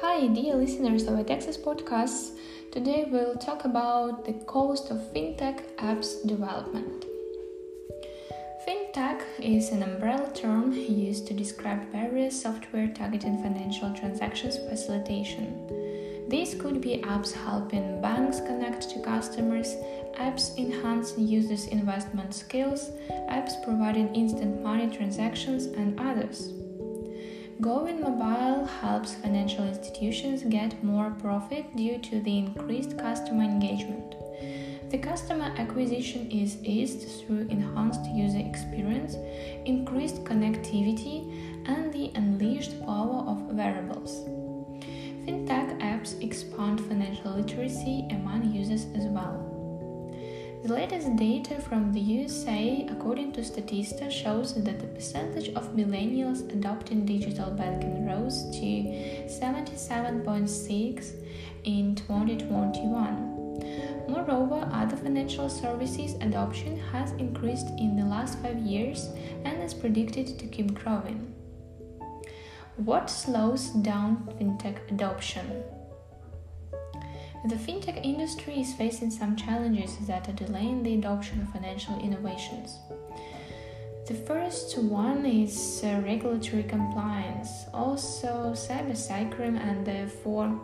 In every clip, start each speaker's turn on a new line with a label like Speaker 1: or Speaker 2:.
Speaker 1: Hi, dear listeners of iTexus Podcasts. Today we'll talk about the cost of fintech apps development. Fintech is an umbrella term used to describe various software targeting financial transactions facilitation. These could be apps helping banks connect to customers, apps enhancing users' investment skills, apps providing instant money transactions, and others. Going mobile helps financial institutions get more profit due to the increased customer engagement. The customer acquisition is eased through enhanced user experience, increased connectivity, and the unleashed power of wearables. Fintech apps expand financial literacy among users as well. The latest data from the USA, according to Statista, shows that the percentage of millennials adopting digital banking rose to 77.6 in 2021. Moreover, other financial services adoption has increased in the last five years and is predicted to keep growing. What slows down fintech adoption? The fintech industry is facing some challenges that are delaying the adoption of financial innovations. The first one is uh, regulatory compliance, also cybercrime, and therefore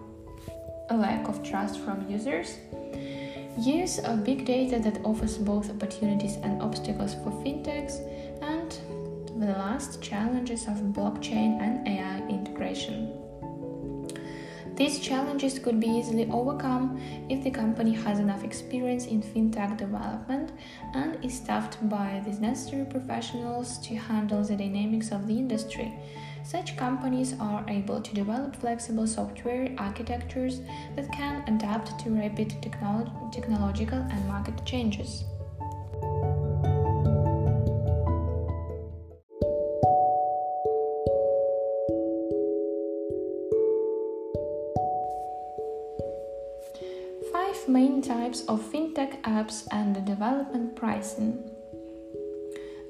Speaker 1: a lack of trust from users. Use of big data that offers both opportunities and obstacles for fintechs, and the last challenges of blockchain and AI integration. These challenges could be easily overcome if the company has enough experience in fintech development and is staffed by the necessary professionals to handle the dynamics of the industry. Such companies are able to develop flexible software architectures that can adapt to rapid technolo- technological and market changes. And the development pricing.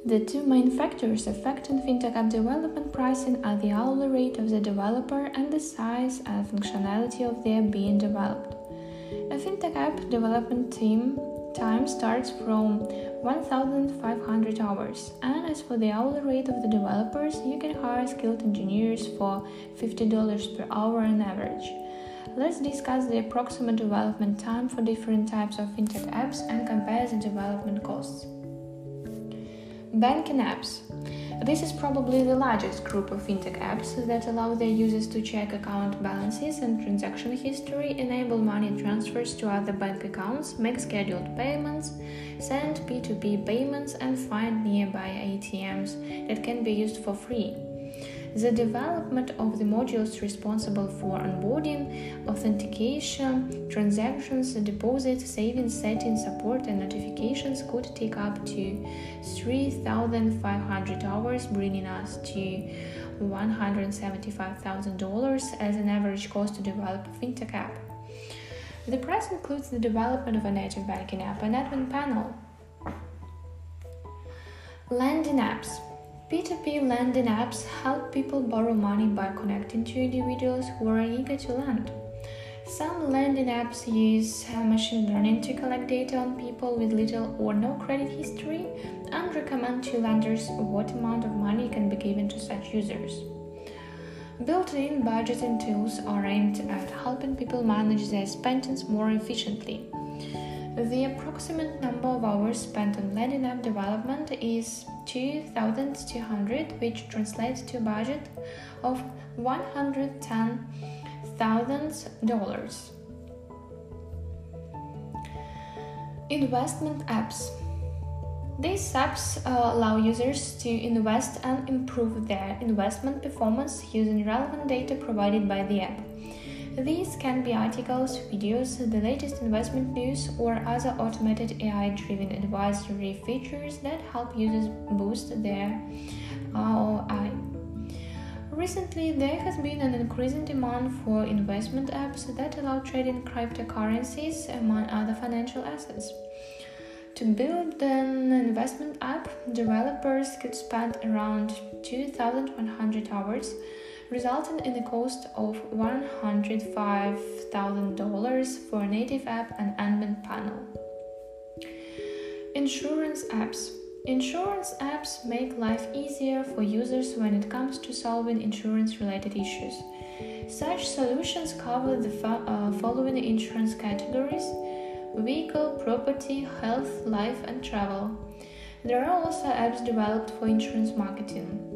Speaker 1: The two main factors affecting fintech app development pricing are the hourly rate of the developer and the size and functionality of the app being developed. A fintech app development team time starts from 1500 hours, and as for the hourly rate of the developers, you can hire skilled engineers for $50 per hour on average. Let's discuss the approximate development time for different types of fintech apps and compare the development costs. Banking apps. This is probably the largest group of fintech apps that allow their users to check account balances and transaction history, enable money transfers to other bank accounts, make scheduled payments, send P2P payments, and find nearby ATMs that can be used for free. The development of the modules responsible for onboarding, authentication, transactions, deposit, savings, setting, support, and notifications could take up to 3,500 hours, bringing us to $175,000 as an average cost to develop a fintech app. The price includes the development of a native banking app and admin panel. Lending apps. P2P lending apps help people borrow money by connecting to individuals who are eager to lend. Some lending apps use uh, machine learning to collect data on people with little or no credit history and recommend to lenders what amount of money can be given to such users. Built in budgeting tools are aimed at helping people manage their spendings more efficiently. The approximate number of hours spent on lending app development is 2,200, which translates to a budget of $110,000. Investment apps. These apps uh, allow users to invest and improve their investment performance using relevant data provided by the app. These can be articles, videos, the latest investment news, or other automated AI driven advisory features that help users boost their ROI. Recently, there has been an increasing demand for investment apps that allow trading cryptocurrencies among other financial assets. To build an investment app, developers could spend around 2,100 hours resulting in a cost of $105,000 for a native app and admin panel. Insurance apps. Insurance apps make life easier for users when it comes to solving insurance related issues. Such solutions cover the fo- uh, following insurance categories vehicle, property, health, life, and travel. There are also apps developed for insurance marketing.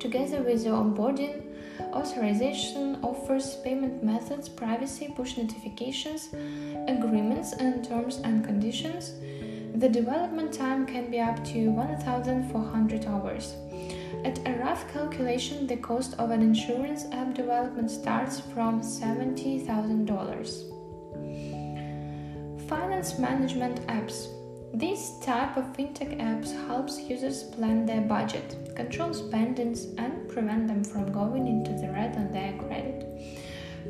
Speaker 1: Together with the onboarding, authorization, offers, payment methods, privacy, push notifications, agreements, and terms and conditions, the development time can be up to 1,400 hours. At a rough calculation, the cost of an insurance app development starts from $70,000. Finance management apps. This type of fintech apps helps users plan their budget, control spendings, and prevent them from going into the red on their credit.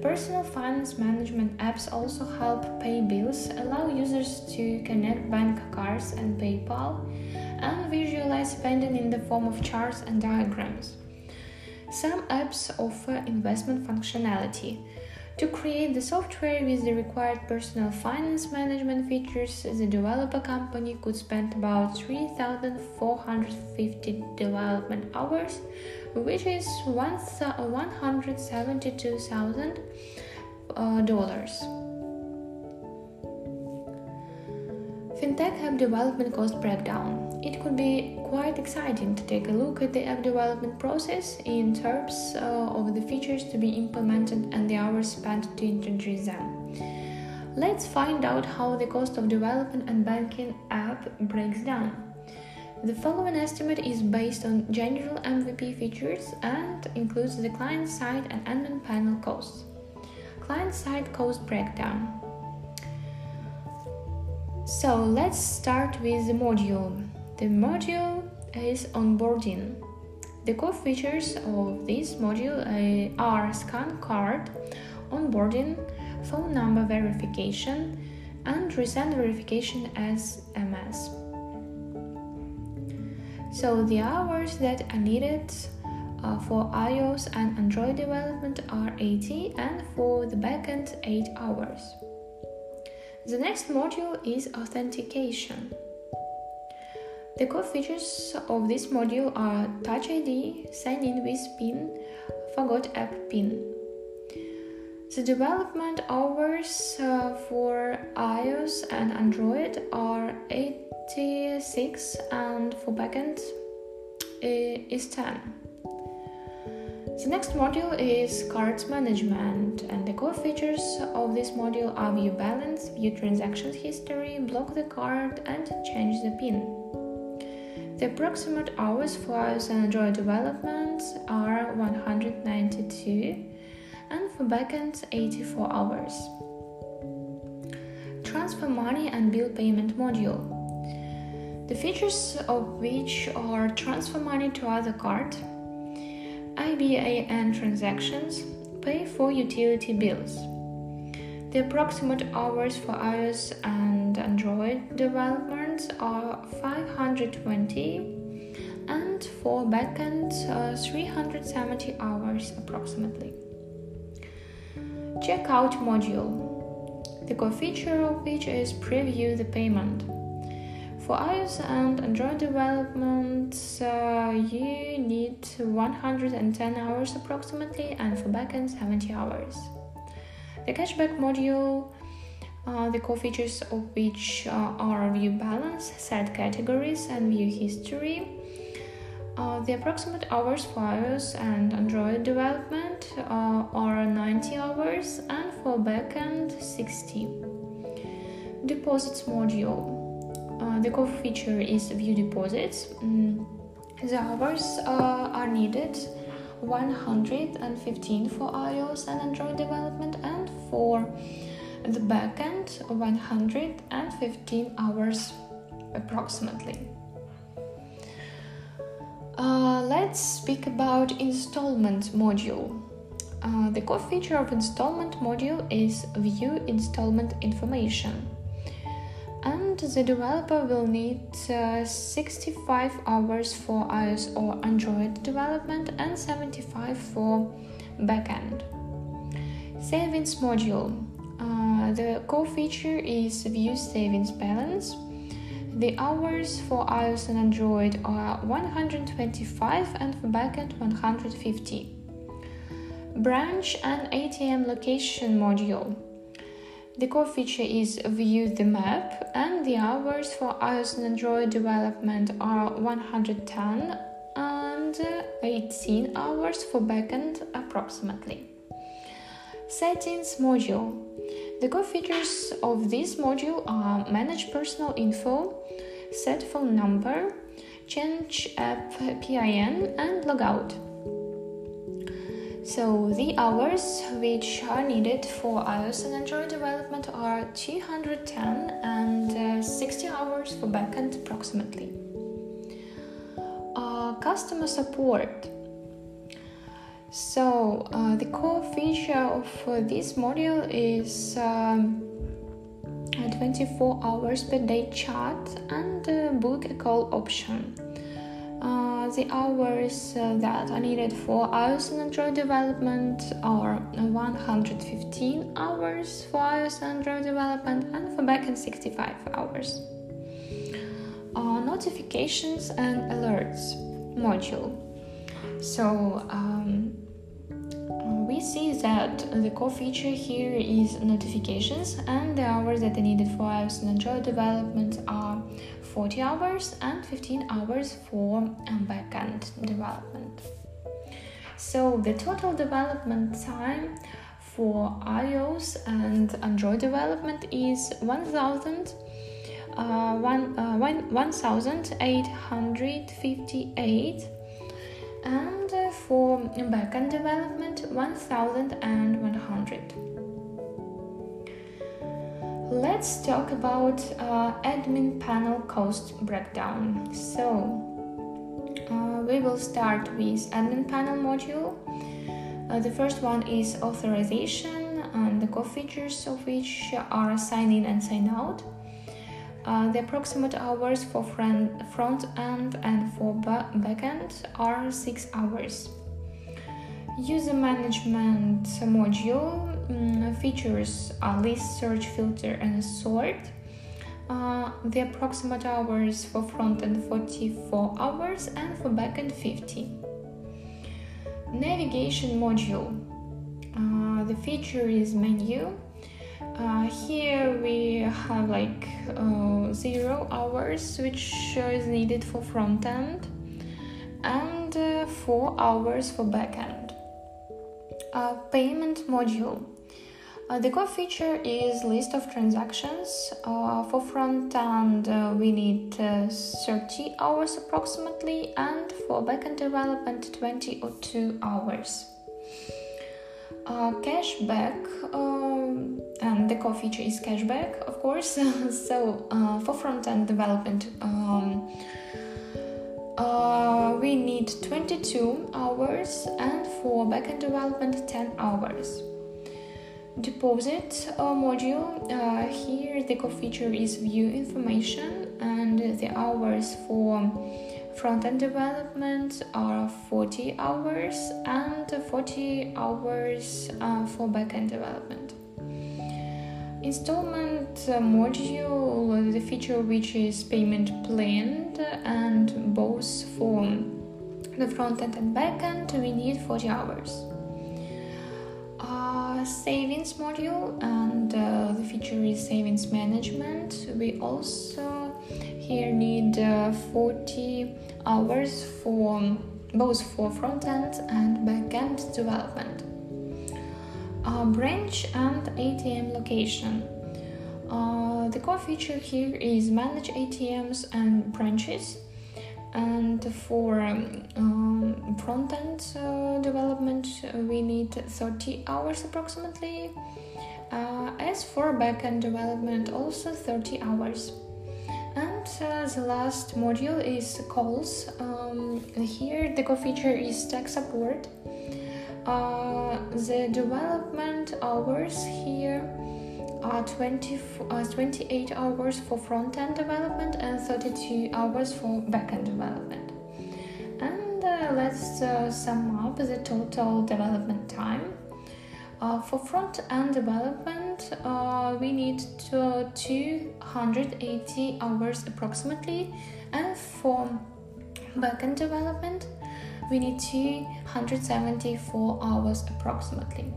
Speaker 1: Personal finance management apps also help pay bills, allow users to connect bank cards and PayPal, and visualize spending in the form of charts and diagrams. Some apps offer investment functionality. To create the software with the required personal finance management features, the developer company could spend about 3,450 development hours, which is $172,000. FinTech app development cost breakdown. It could be quite exciting to take a look at the app development process in terms uh, of the features to be implemented and the hours spent to introduce them. Let's find out how the cost of development and banking app breaks down. The following estimate is based on general MVP features and includes the client side and admin panel costs. Client side cost breakdown. So let's start with the module. The module is onboarding. The core features of this module uh, are scan card, onboarding, phone number verification, and resend verification as MS. So the hours that are needed uh, for iOS and Android development are 80 and for the backend 8 hours. The next module is authentication. The core features of this module are Touch ID, sign in with PIN, forgot app PIN. The development hours uh, for iOS and Android are 86 and for backend is 10. The next module is cards management, and the core features of this module are view balance, view transactions history, block the card, and change the PIN. The approximate hours for iOS and Android development are 192 and for backend 84 hours. Transfer money and bill payment module. The features of which are transfer money to other card, IBAN transactions, pay for utility bills. The approximate hours for iOS and Android developments are 520 and for backend uh, 370 hours approximately. Checkout module. The core feature of which is preview the payment. For iOS and Android development, uh, you need 110 hours approximately, and for backend, 70 hours. The cashback module, uh, the core features of which uh, are view balance, set categories, and view history. Uh, the approximate hours for iOS and Android development uh, are 90 hours and for backend 60. Deposits module. Uh, the core feature is view deposits. Mm, the hours uh, are needed 115 for iOS and Android development and for the backend 115 hours approximately. Uh, let's speak about installment module. Uh, the core feature of installment module is view installment information. And the developer will need uh, 65 hours for iOS or Android development and 75 for backend. Savings module. Uh, the core feature is View Savings Balance. The hours for iOS and Android are 125 and for backend 150. Branch and ATM location module. The core feature is View the Map, and the hours for iOS and Android development are 110 and 18 hours for backend approximately. Settings module. The core features of this module are Manage personal info, set phone number, change app PIN, and logout. So the hours which are needed for iOS and Android development are 210 and uh, 60 hours for backend approximately. Uh, customer support. So uh, the core feature of uh, this module is um, 24 hours per day chat and book a call option. Uh, the hours uh, that are needed for iOS and Android development are 115 hours for iOS and Android development and for backend 65 hours. Uh, notifications and alerts module. So um, we see that the core feature here is notifications and the hours that are needed for iOS and Android development are 40 hours and 15 hours for um, backend development. So the total development time for iOS and Android development is 1000 uh, one, uh, 1858 and for backend development 1100 let's talk about uh, admin panel cost breakdown. So uh, we will start with admin panel module. Uh, the first one is authorization and the core features of which are sign in and sign out. Uh, the approximate hours for front, end and for ba- back end are 6 hours. User management module um, features a list, search, filter, and sort. Uh, the approximate hours for front end 44 hours and for backend 50. Navigation module. Uh, the feature is menu. Uh, here we have like uh, zero hours, which is needed for front end, and uh, four hours for backend. Uh, payment module. Uh, the core feature is list of transactions. Uh, for front end, we need uh, 30 hours approximately, and for backend development, 22 hours. Uh, cashback, um, and the core feature is cashback, of course. so uh, for front end development, um, we need 22 hours, and for backend development, 10 hours deposit uh, module uh, here the core feature is view information and the hours for front-end development are 40 hours and 40 hours uh, for back-end development. Installment uh, module the feature which is payment planned and both for the front-end and back-end we need 40 hours. Savings module and uh, the feature is savings management. We also here need uh, 40 hours for both for front end and back end development. Uh, branch and atm location. Uh, the core feature here is manage atms and branches. And for um, um, front end uh, development uh, we need 30 hours approximately. As for back end development also 30 hours and uh, the last module is calls um, here the core feature is tech support uh, the development hours here are 20, uh, 28 hours for front end development and 32 hours for back end development. And uh, let's uh, sum up the total development time. Uh, for front end uh, we need to 280 hours approximately, and for backend development, we need 274 hours approximately.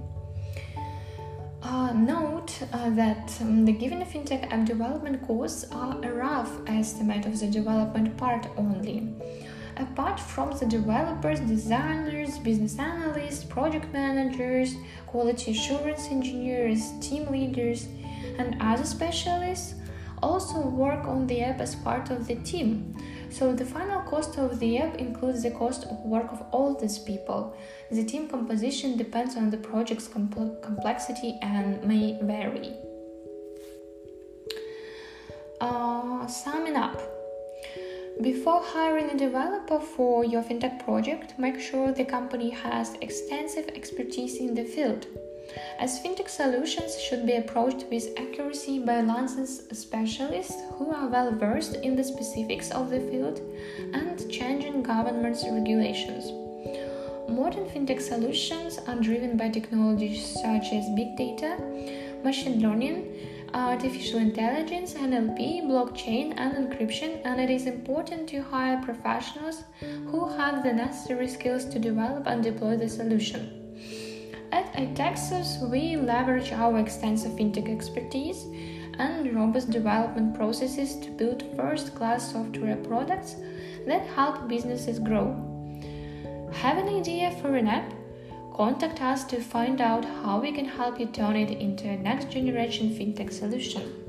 Speaker 1: Uh, note uh, that um, the given fintech app development costs are a rough estimate of the development part only. Apart from the developers, designers, business analysts, project managers, quality assurance engineers, team leaders, and other specialists also work on the app as part of the team. So the final cost of the app includes the cost of work of all these people. The team composition depends on the project's compl- complexity and may vary. Uh, summing up. Before hiring a developer for your fintech project, make sure the company has extensive expertise in the field. As fintech solutions should be approached with accuracy by licensed specialists who are well versed in the specifics of the field and changing government's regulations. Modern fintech solutions are driven by technologies such as big data, machine learning, artificial intelligence, NLP, blockchain, and encryption, and it is important to hire professionals who have the necessary skills to develop and deploy the solution. At iTexus, we leverage our extensive fintech expertise and robust development processes to build first class software products that help businesses grow. Have an idea for an app? Contact us to find out how we can help you turn it into a next generation fintech solution.